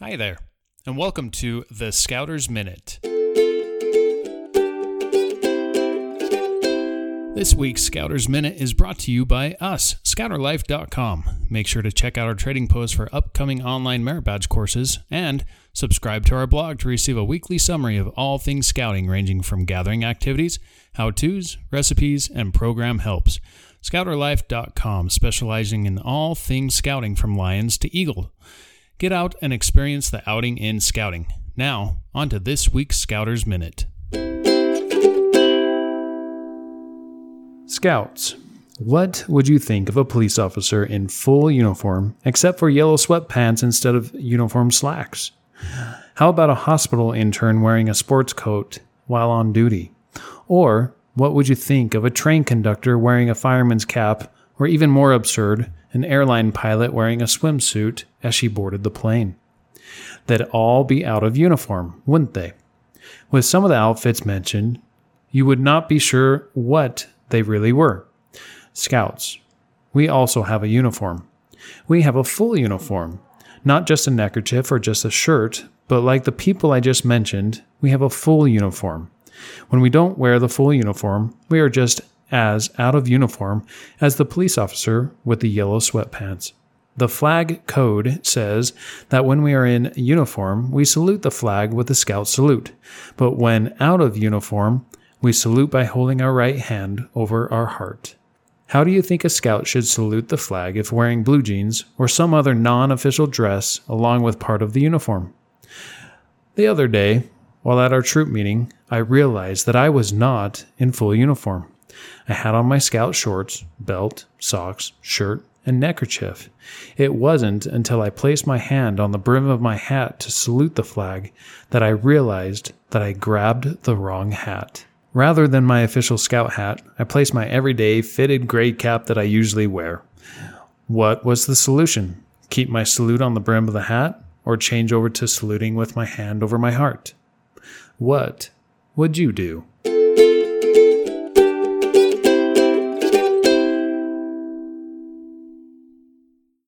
Hi there, and welcome to the Scouters Minute. This week's Scouters Minute is brought to you by us, scouterlife.com. Make sure to check out our trading post for upcoming online merit badge courses and subscribe to our blog to receive a weekly summary of all things scouting, ranging from gathering activities, how to's, recipes, and program helps. Scouterlife.com, specializing in all things scouting from lions to eagle. Get out and experience the outing in scouting. Now, on to this week's Scouters Minute. Scouts, what would you think of a police officer in full uniform except for yellow sweatpants instead of uniform slacks? How about a hospital intern wearing a sports coat while on duty? Or what would you think of a train conductor wearing a fireman's cap, or even more absurd, an airline pilot wearing a swimsuit as she boarded the plane. They'd all be out of uniform, wouldn't they? With some of the outfits mentioned, you would not be sure what they really were. Scouts. We also have a uniform. We have a full uniform, not just a neckerchief or just a shirt, but like the people I just mentioned, we have a full uniform. When we don't wear the full uniform, we are just as out of uniform as the police officer with the yellow sweatpants. The flag code says that when we are in uniform, we salute the flag with the scout salute, but when out of uniform, we salute by holding our right hand over our heart. How do you think a scout should salute the flag if wearing blue jeans or some other non official dress along with part of the uniform? The other day, while at our troop meeting, I realized that I was not in full uniform. I had on my scout shorts, belt, socks, shirt, and neckerchief. It wasn't until I placed my hand on the brim of my hat to salute the flag that I realized that I grabbed the wrong hat. Rather than my official scout hat, I placed my everyday fitted gray cap that I usually wear. What was the solution? Keep my salute on the brim of the hat, or change over to saluting with my hand over my heart? What would you do?